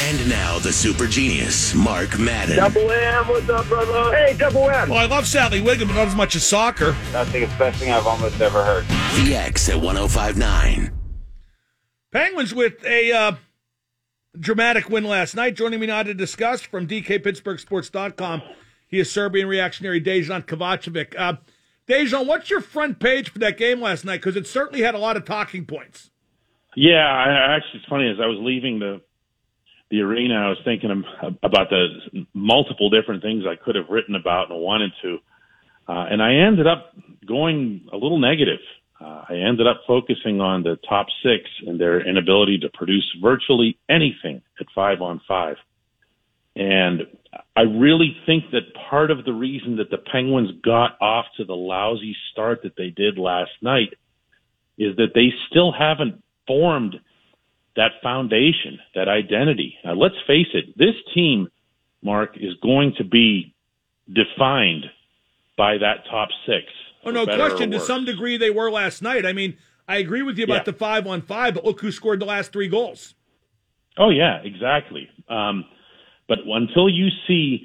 And now the super genius, Mark Madden. Double M, what's up, brother? Hey, Double M. Well, I love Sally Wiggum, but not as much as soccer. I think it's the best thing I've almost ever heard. The X at 1059. Penguins with a uh, dramatic win last night. Joining me now to discuss from DKPittsburghSports.com, he is Serbian reactionary Dejan Kovacevic. Uh, Dejan, what's your front page for that game last night? Because it certainly had a lot of talking points. Yeah, I, actually, it's funny. As I was leaving the the arena, I was thinking about the multiple different things I could have written about and wanted to, uh, and I ended up going a little negative. Uh, I ended up focusing on the top six and their inability to produce virtually anything at five on five. And I really think that part of the reason that the Penguins got off to the lousy start that they did last night is that they still haven't formed that foundation, that identity. Now, let's face it, this team, Mark, is going to be defined by that top six. Oh, no question. To some degree, they were last night. I mean, I agree with you about yeah. the five on five, but look who scored the last three goals. Oh, yeah, exactly. Um, but until you see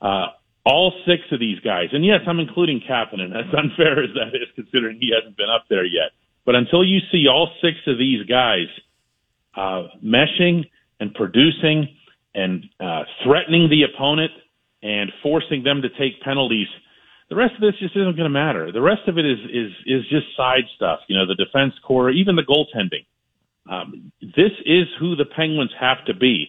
uh, all six of these guys, and yes, I'm including Kapanen, as unfair as that is, considering he hasn't been up there yet. But until you see all six of these guys uh, meshing and producing and uh, threatening the opponent and forcing them to take penalties, the rest of this just isn't going to matter. The rest of it is is is just side stuff. You know, the defense core, even the goaltending. Um, this is who the Penguins have to be,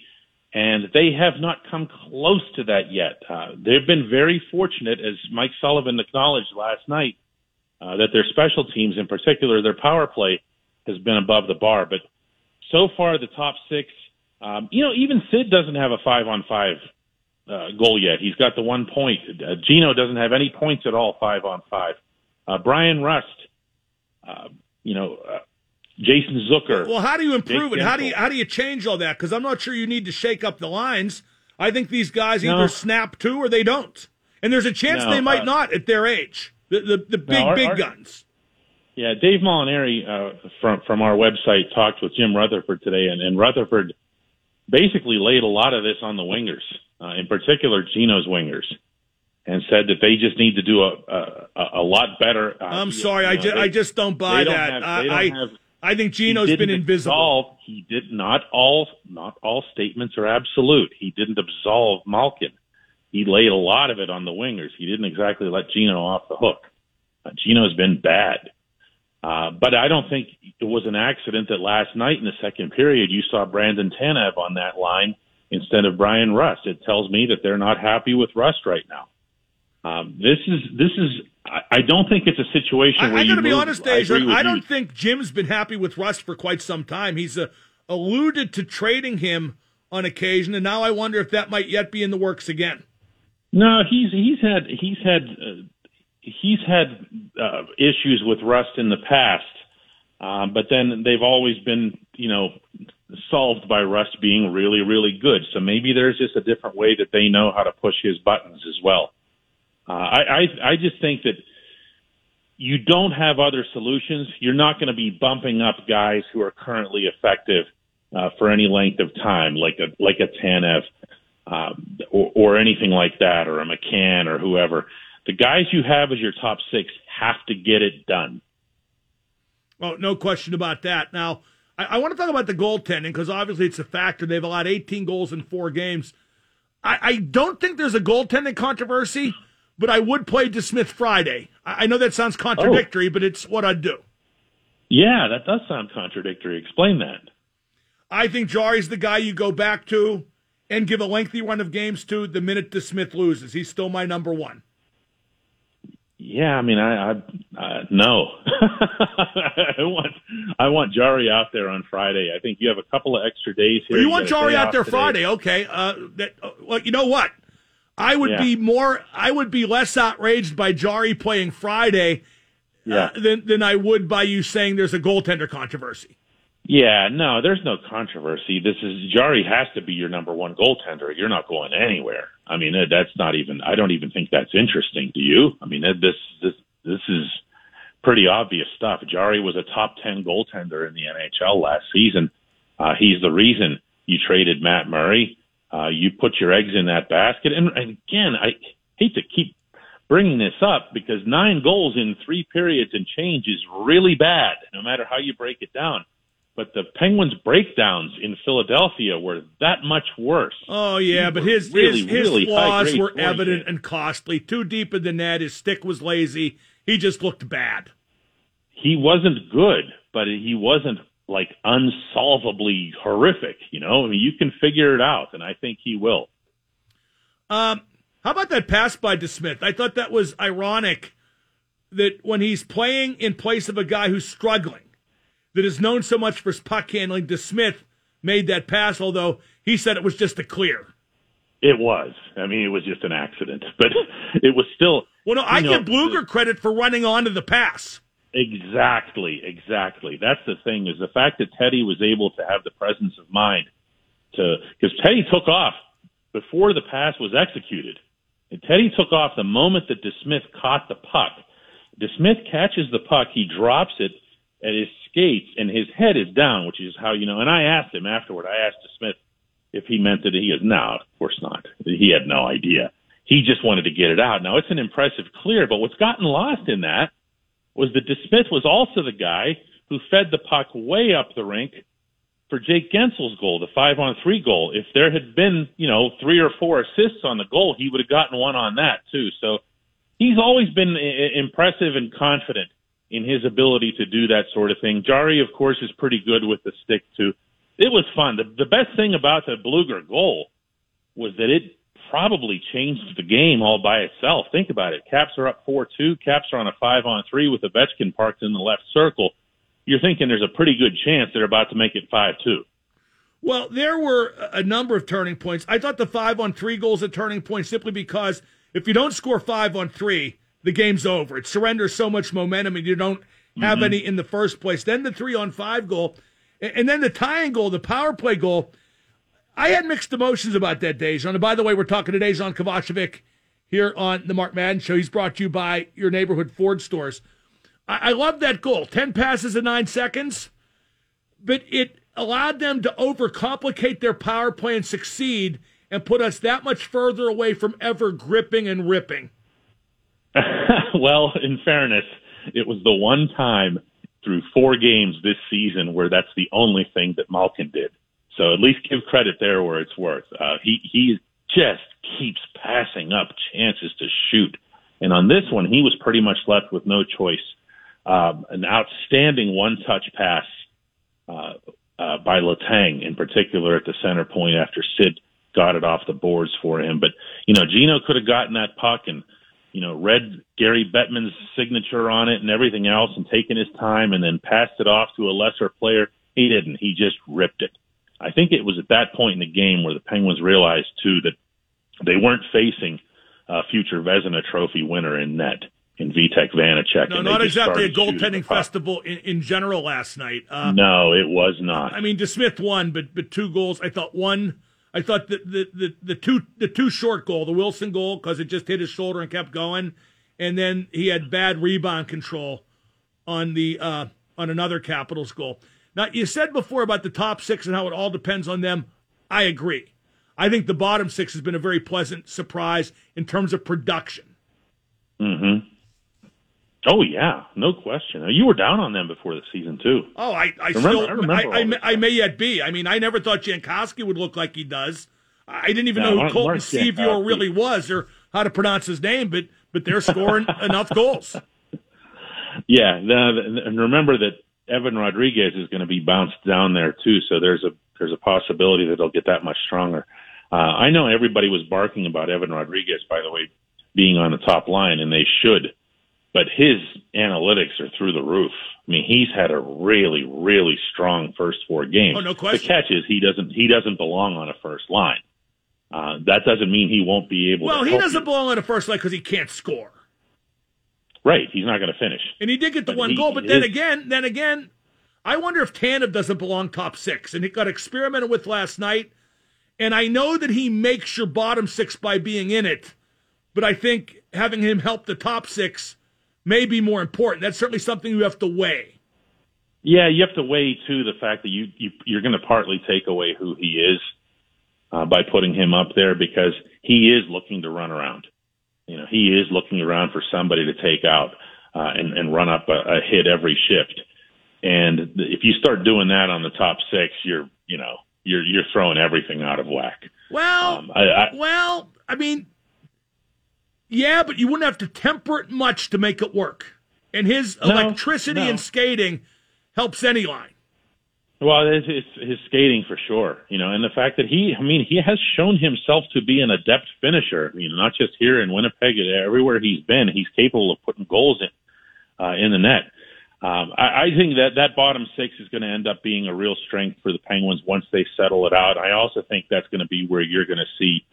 and they have not come close to that yet. Uh, they've been very fortunate, as Mike Sullivan acknowledged last night, uh, that their special teams, in particular their power play, has been above the bar. But so far, the top six, um, you know, even Sid doesn't have a five on five uh, goal yet. He's got the one point. Uh, Gino doesn't have any points at all, five on five. Uh, Bryan Rust, uh, you know, uh, Jason Zucker. Well, how do you improve Jake it? How do you how do you change all that? Because I'm not sure you need to shake up the lines. I think these guys either no. snap to or they don't, and there's a chance no, they might uh, not at their age. The the, the big no, our, big our, guns. Yeah, Dave Molinari uh, from from our website talked with Jim Rutherford today, and, and Rutherford basically laid a lot of this on the wingers, uh, in particular Gino's wingers, and said that they just need to do a a, a lot better. Uh, I'm sorry, you know, I, just, they, I just don't buy don't that. Have, I, have, I think Gino's been invisible. Absolve, he did not all not all statements are absolute. He didn't absolve Malkin he laid a lot of it on the wingers. He didn't exactly let Gino off the hook. Uh, Gino's been bad. Uh, but I don't think it was an accident that last night in the second period you saw Brandon Tanev on that line instead of Bryan Rust. It tells me that they're not happy with Rust right now. Um, this is this is. I, I don't think it's a situation I, where I got to be honest, Dejan. I, I don't think Jim's been happy with Rust for quite some time. He's uh, alluded to trading him on occasion, and now I wonder if that might yet be in the works again. No, he's he's had he's had uh, he's had uh, issues with Rust in the past, um, but then they've always been you know solved by Rust being really really good. So maybe there's just a different way that they know how to push his buttons as well. Uh, I, I I just think that you don't have other solutions. You're not going to be bumping up guys who are currently effective uh, for any length of time, like a like a Tanev um, or, or anything like that, or a McCann or whoever. The guys you have as your top six have to get it done. Oh, no question about that. Now, I, I want to talk about the goaltending because obviously it's a factor. They've allowed 18 goals in four games. I, I don't think there's a goaltending controversy, but I would play DeSmith Friday. I, I know that sounds oh. contradictory, oh. but it's what I'd do. Yeah, that does sound contradictory. Explain that. I think Jarry's the guy you go back to and give a lengthy run of games to the minute DeSmith loses. He's still my number one. Yeah, Yeah, I mean, I, I uh, no, I want I want Jarry out there on Friday. I think you have a couple of extra days here. Well, you, want got a Jarry day out there today. Friday? Okay. Uh, that, uh, well, you know what? I would Yeah. be more. I would be less outraged by Jarry playing Friday Yeah, uh, than than I would by you saying there's a goaltender controversy. yeah. No, there's no controversy. This is Jarry has to be your number one goaltender. You're not going anywhere. I mean, that- that's not even. I don't even think that's interesting. Do you? I mean, this this this is pretty obvious stuff. Jarry was a top 10 goaltender in the NHL last season. Uh, he's the reason you traded Matt Murray. Uh, you put your eggs in that basket. And, and again, I hate to keep bringing this up because nine goals in three periods and change is really bad, no matter how you break it down. But the Penguins' breakdowns in Philadelphia were that much worse. Oh yeah, but his Really, his, his really flaws were evident and costly. Too deep in the net. His stick was lazy. He just looked bad. he wasn't good, but he wasn't like unsolvably horrific. You know, I mean, you can figure it out, and I think he will. Um, how about that pass by DeSmith? I thought that was ironic that when he's playing in place of a guy who's struggling, that is known so much for his puck handling, DeSmith made that pass, although he said it was just a clear. It was. I mean, it was just an accident, but it was still. Well, no, I know, give Blueger credit for running onto the pass. Exactly, exactly. That's the thing is the fact that Teddy was able to have the presence of mind to because Teddy took off before the pass was executed. And Teddy took off the moment that DeSmith caught the puck. DeSmith catches the puck, he drops it at his skates, and his head is down, which is how you know. And I asked him afterward. I asked DeSmith if he meant it. He goes, "No, of course not. He had no idea. He just wanted to get it out." Now it's an impressive clear, but what's gotten lost in that was that DeSmith was also the guy who fed the puck way up the rink for Jake Guentzel's goal, the five on three goal. If there had been, you know, three or four assists on the goal, he would have gotten one on that too. So he's always been impressive and confident in his ability to do that sort of thing. Jarry, of course, is pretty good with the stick too. It was fun. The, the best thing about the Blueger goal was that it probably changed the game all by itself. Think about it. Caps are up 4-2. Caps are on a 5-on-3 with Ovechkin parked in the left circle. You're thinking there's a pretty good chance they're about to make it 5-2. Well, there were a number of turning points. I thought the five on three goals a turning point simply because if you don't score five on three, the game's over. It surrenders so much momentum and you don't have mm-hmm. any in the first place. Then the three on five goal, and then the tying goal, the power play goal. I had mixed emotions about that, Dejan. And by the way, we're talking to Dejan Kovacevic here on the Mark Madden Show. He's brought to you by your neighborhood Ford stores. I, I love that goal. 10 passes in nine seconds but it allowed them to overcomplicate their power play and succeed and put us that much further away from ever gripping and ripping. well, in fairness, it was the one time through four games this season where that's the only thing that Malkin did. So at least give credit there where it's worth. Uh, he he just keeps passing up chances to shoot, and on this one, he was pretty much left with no choice. Um, an outstanding one-touch pass uh, uh, by Letang, in particular at the center point after Sid got it off the boards for him. But you know, Gino could have gotten that puck and you know read Gary Bettman's signature on it and everything else, and taken his time and then passed it off to a lesser player. He didn't. He just ripped it. I think it was at that point in the game where the Penguins realized too that they weren't facing a future Vezina Trophy winner in net in Vitek Vanecek. No, not exactly a goaltending festival in, in general last night. Uh, No, it was not. I mean, DeSmith won, but but two goals. I thought one. I thought the the the, the two the two short goal, the Wilson goal, because it just hit his shoulder and kept going, and then he had bad rebound control on the uh, on another Capitals goal. Now you said before about the top six and how it all depends on them. I agree. I think the bottom six has been a very pleasant surprise in terms of production. hmm Oh yeah, no question. You were down on them before the season too. Oh, I, I Remember- still, I remember I, I, I may yet be. I mean, I never thought Jankowski would look like he does. I didn't even No, know who Colton Sceviour really was or how to pronounce his name, but but they're scoring enough goals. Yeah, and remember that Evan Rodrigues is going to be bounced down there too. So there's a there's a possibility that they'll get that much stronger. Uh, I know everybody was barking about Evan Rodrigues, by the way, being on the top line, and they should. But his analytics are through the roof. I mean, he's had a really, really strong first four games. Oh, no question. The catch is he doesn't he doesn't belong on a first line. Uh, that doesn't mean he won't be able. To Well, he doesn't you. belong on a first line because he can't score. Right, he's not going to finish. And he did get the But one he goal, but then again, then again, I wonder if Tanev doesn't belong top six. And he got experimented with last night. And I know that he makes your bottom six by being in it, but I think having him help the top six may be more important. That's certainly something you have to weigh. Yeah, you have to weigh too the fact that you, you you're going to partly take away who he is uh, by putting him up there because he is looking to run around. You know, he is looking around for somebody to take out uh, and and run up a, a hit every shift. And if you start doing that on the top six, you're you know you're you're throwing everything out of whack. Well, Um, I, I, well, I mean, yeah, but you wouldn't have to temper it much to make it work. And his No, electricity no. and skating helps any line. Well, it's, it's his skating for sure, you know, and the fact that he, I mean, he has shown himself to be an adept finisher. You know, not just here in Winnipeg, everywhere he's been, he's capable of putting goals in uh, in the net. Um, I, I think that that bottom six is going to end up being a real strength for the Penguins once they settle it out. I also think that's going to be where you're going to see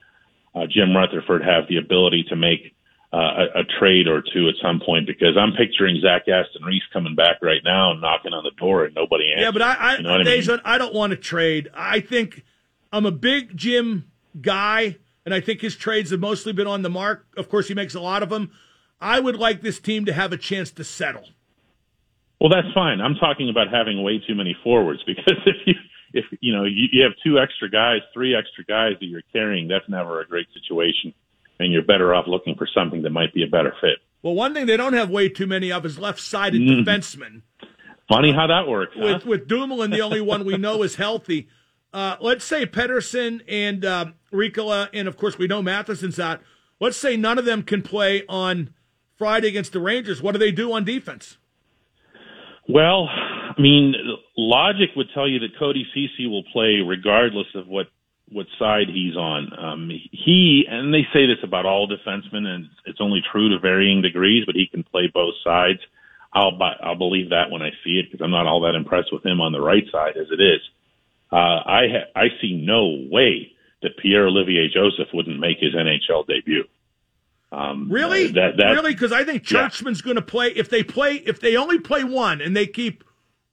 uh, Jim Rutherford have the ability to make uh, a, a trade or two at some point because I'm picturing Zach Aston Reese coming back right now and knocking on the door and nobody answers. Yeah, but I, I, You know I mean? I don't want to trade. I think I'm a big Jim guy, and I think his trades have mostly been on the mark. Of course, he makes a lot of them. I would like this team to have a chance to settle. Well, that's fine. I'm talking about having way too many forwards because if you if you know you, you have two extra guys, three extra guys that you're carrying, that's never a great situation, and you're better off looking for something that might be a better fit. Well, one thing they don't have way too many of is left-sided Mm. defensemen. Funny how that works. huh? With with Dumoulin, the only one we know is healthy. Uh, let's say Pettersson and uh, Riikola, and of course we know Matheson's out. Let's say none of them can play on Friday against the Rangers. What do they do on defense? Well, I mean, logic would tell you that Cody Ceci will play regardless of what what side he's on. Um, he and they say this about all defensemen, and it's only true to varying degrees, but he can play both sides. I'll I'll believe that when I see it because I'm not all that impressed with him on the right side as it is. Uh, I ha- I see no way that Pierre Olivier Joseph wouldn't make his NHL debut. Um, Really? That, that, really? Because I think Yeah. Czuczman's going to play. If they play, if they only play one and they keep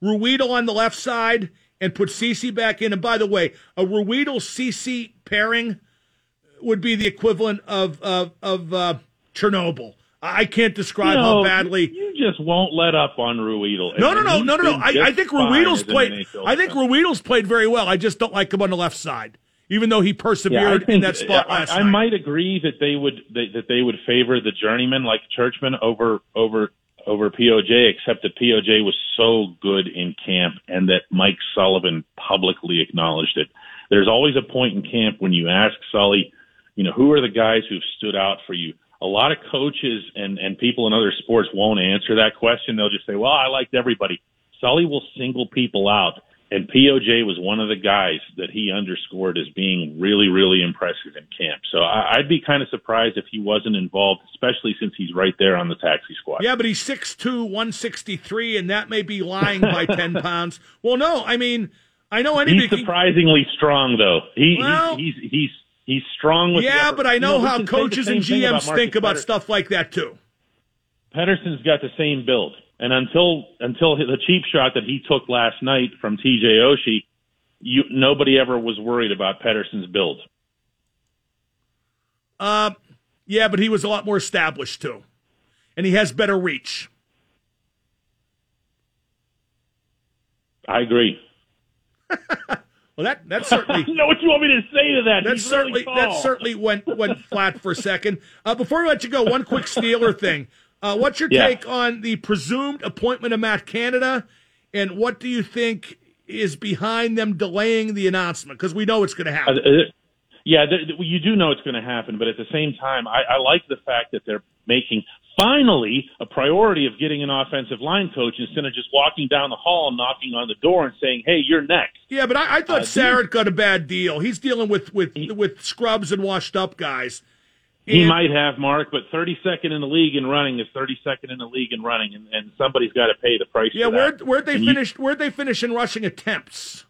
Ruhwedel on the left side and put Ceci back in. And by the way, a Ruhwedel Ceci pairing would be the equivalent of of, of uh, Chernobyl. I I can't describe you how badly. You just won't let up on Ruhwedel. No, no, no, no, no, no. I, I think Ruhwedel's played. I think. Ruhwedel's played very well. I just don't like him on the left side, even though he persevered Yeah, I in that spot I, last I night. might agree that they would they, that they would favor the journeyman like Czuczman over over over POJ, except that POJ was so good in camp and that Mike Sullivan publicly acknowledged it. There's always a point in camp when you ask Sully, you know, who are the guys who've stood out for you? A lot of coaches and, and people in other sports won't answer that question. They'll just say, well, I liked everybody. Sully will single people out. And POJ was one of the guys that he underscored as being really, really impressive in camp. So I, I'd be kind of surprised if he wasn't involved, especially since he's right there on the taxi squad. Yeah, but he's 6'2", 163, and that may be lying by 10 pounds. Well, no, I mean, I know anybody He's surprisingly strong, though. He, Well- he's, he's he's he's strong with. Yeah, but I know, You we how can say the coaches and GMs Marcus think about stuff like that too. Pettersson's got the same build, and until until the cheap shot that he took last night from TJ Oshie, you nobody ever was worried about Pettersson's build. Uh, yeah, but he was a lot more established too, and he has better reach. I agree. Well, that that certainly know what you want me to say to that. that He's certainly really that certainly went went flat for a second. Uh, before we let you go, one quick Steeler thing. Uh, what's your Yeah. take on the presumed appointment of Matt Canada, and what do you think is behind them delaying the announcement? Because we know it's going to Uh, happen. uh, yeah, th- th- you do know it's going to happen, but at the same time, I, I like the fact that they're making finally a priority of getting an offensive line coach instead of just walking down the hall and knocking on the door and saying, "Hey, you're next." Yeah, but I, I thought Uh, Sarrett got a bad deal. He's dealing with with with scrubs and washed up guys. He And- might have Mark, but 32nd in the league in running is 32nd in the league in running, and, and somebody's got to pay the price. Yeah, where where'd they And you- finish? Where'd they finish in rushing attempts?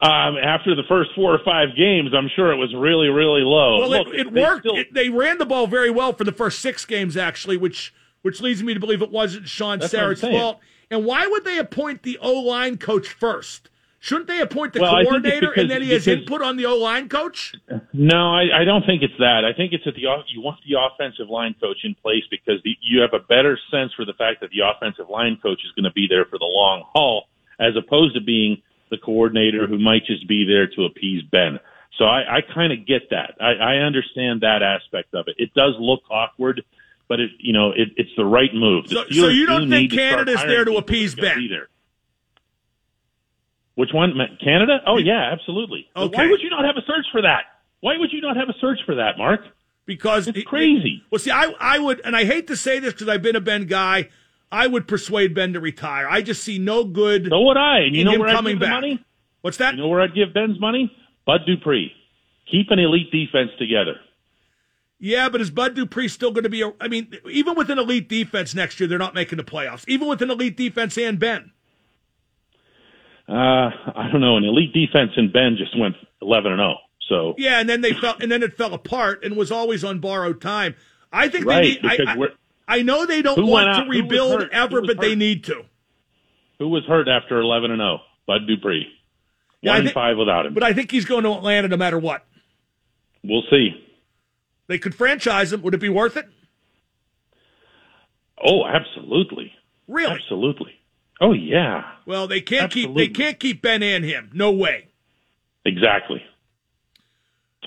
Um, after the first four or five games, I'm sure it was really, really low. Well, Look, it, it they worked. still- It- they ran the ball very well for the first six games, actually, which which leads me to believe it wasn't Sean That's Sarrett's fault. And why would they appoint the O line coach first? Shouldn't they appoint the Well, I think it's coordinator and then he has because- input on the O line coach? No, I, I don't think it's that. I think it's that the you want the offensive line coach in place because the, you have a better sense for the fact that the offensive line coach is going to be there for the long haul, as opposed to being the coordinator who might just be there to appease Ben. So I, I kind of get that. I, I understand that aspect of it. It does look awkward, but it you know it, it's the right move. The So- so you don't do think Canada's there to appease that are gonna Ben? be there. Which one? Canada? Oh yeah, absolutely. Okay. Why would you not have a search for that? Why would you not have a search for that, Mark? Because It's it- crazy. well, see, I I would, and I hate to say this because I've been a Ben guy. I would persuade Ben to retire. I just see no good. So would I. And you know where I'd give the back. money? What's that? You know where I'd give Ben's money? Bud Dupree. Keep an elite defense together. Yeah, but is Bud Dupree still going to be? A, I mean, even with an elite defense next year, they're not making the playoffs. Even with an elite defense and Ben. Uh, I don't know. An elite defense and Ben just went eleven and zero. So Yeah, and then they fell, and then it fell apart and was always on borrowed time. I think Right, they need. I, I, I know they don't want out- to rebuild ever, but they need to. who was hurt after eleven and zero? Bud Dupree. Yeah, One think- five without him. But I think he's going to Atlanta no matter what. We'll see. They could franchise him. Would it be worth it? Oh, absolutely, Really? absolutely. Oh yeah, Well, they can't Absolutely. keep they can't keep Ben and him. No way. exactly,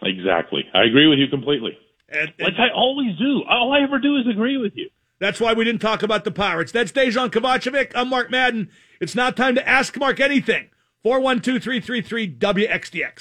exactly. I agree with you completely. And, and Like I always do. All I ever do is agree with you. that's why we didn't talk about the Pirates. That's Dejan Kovacevic. I'm Mark Madden. It's now time to ask Mark anything. 412 333 WXDX.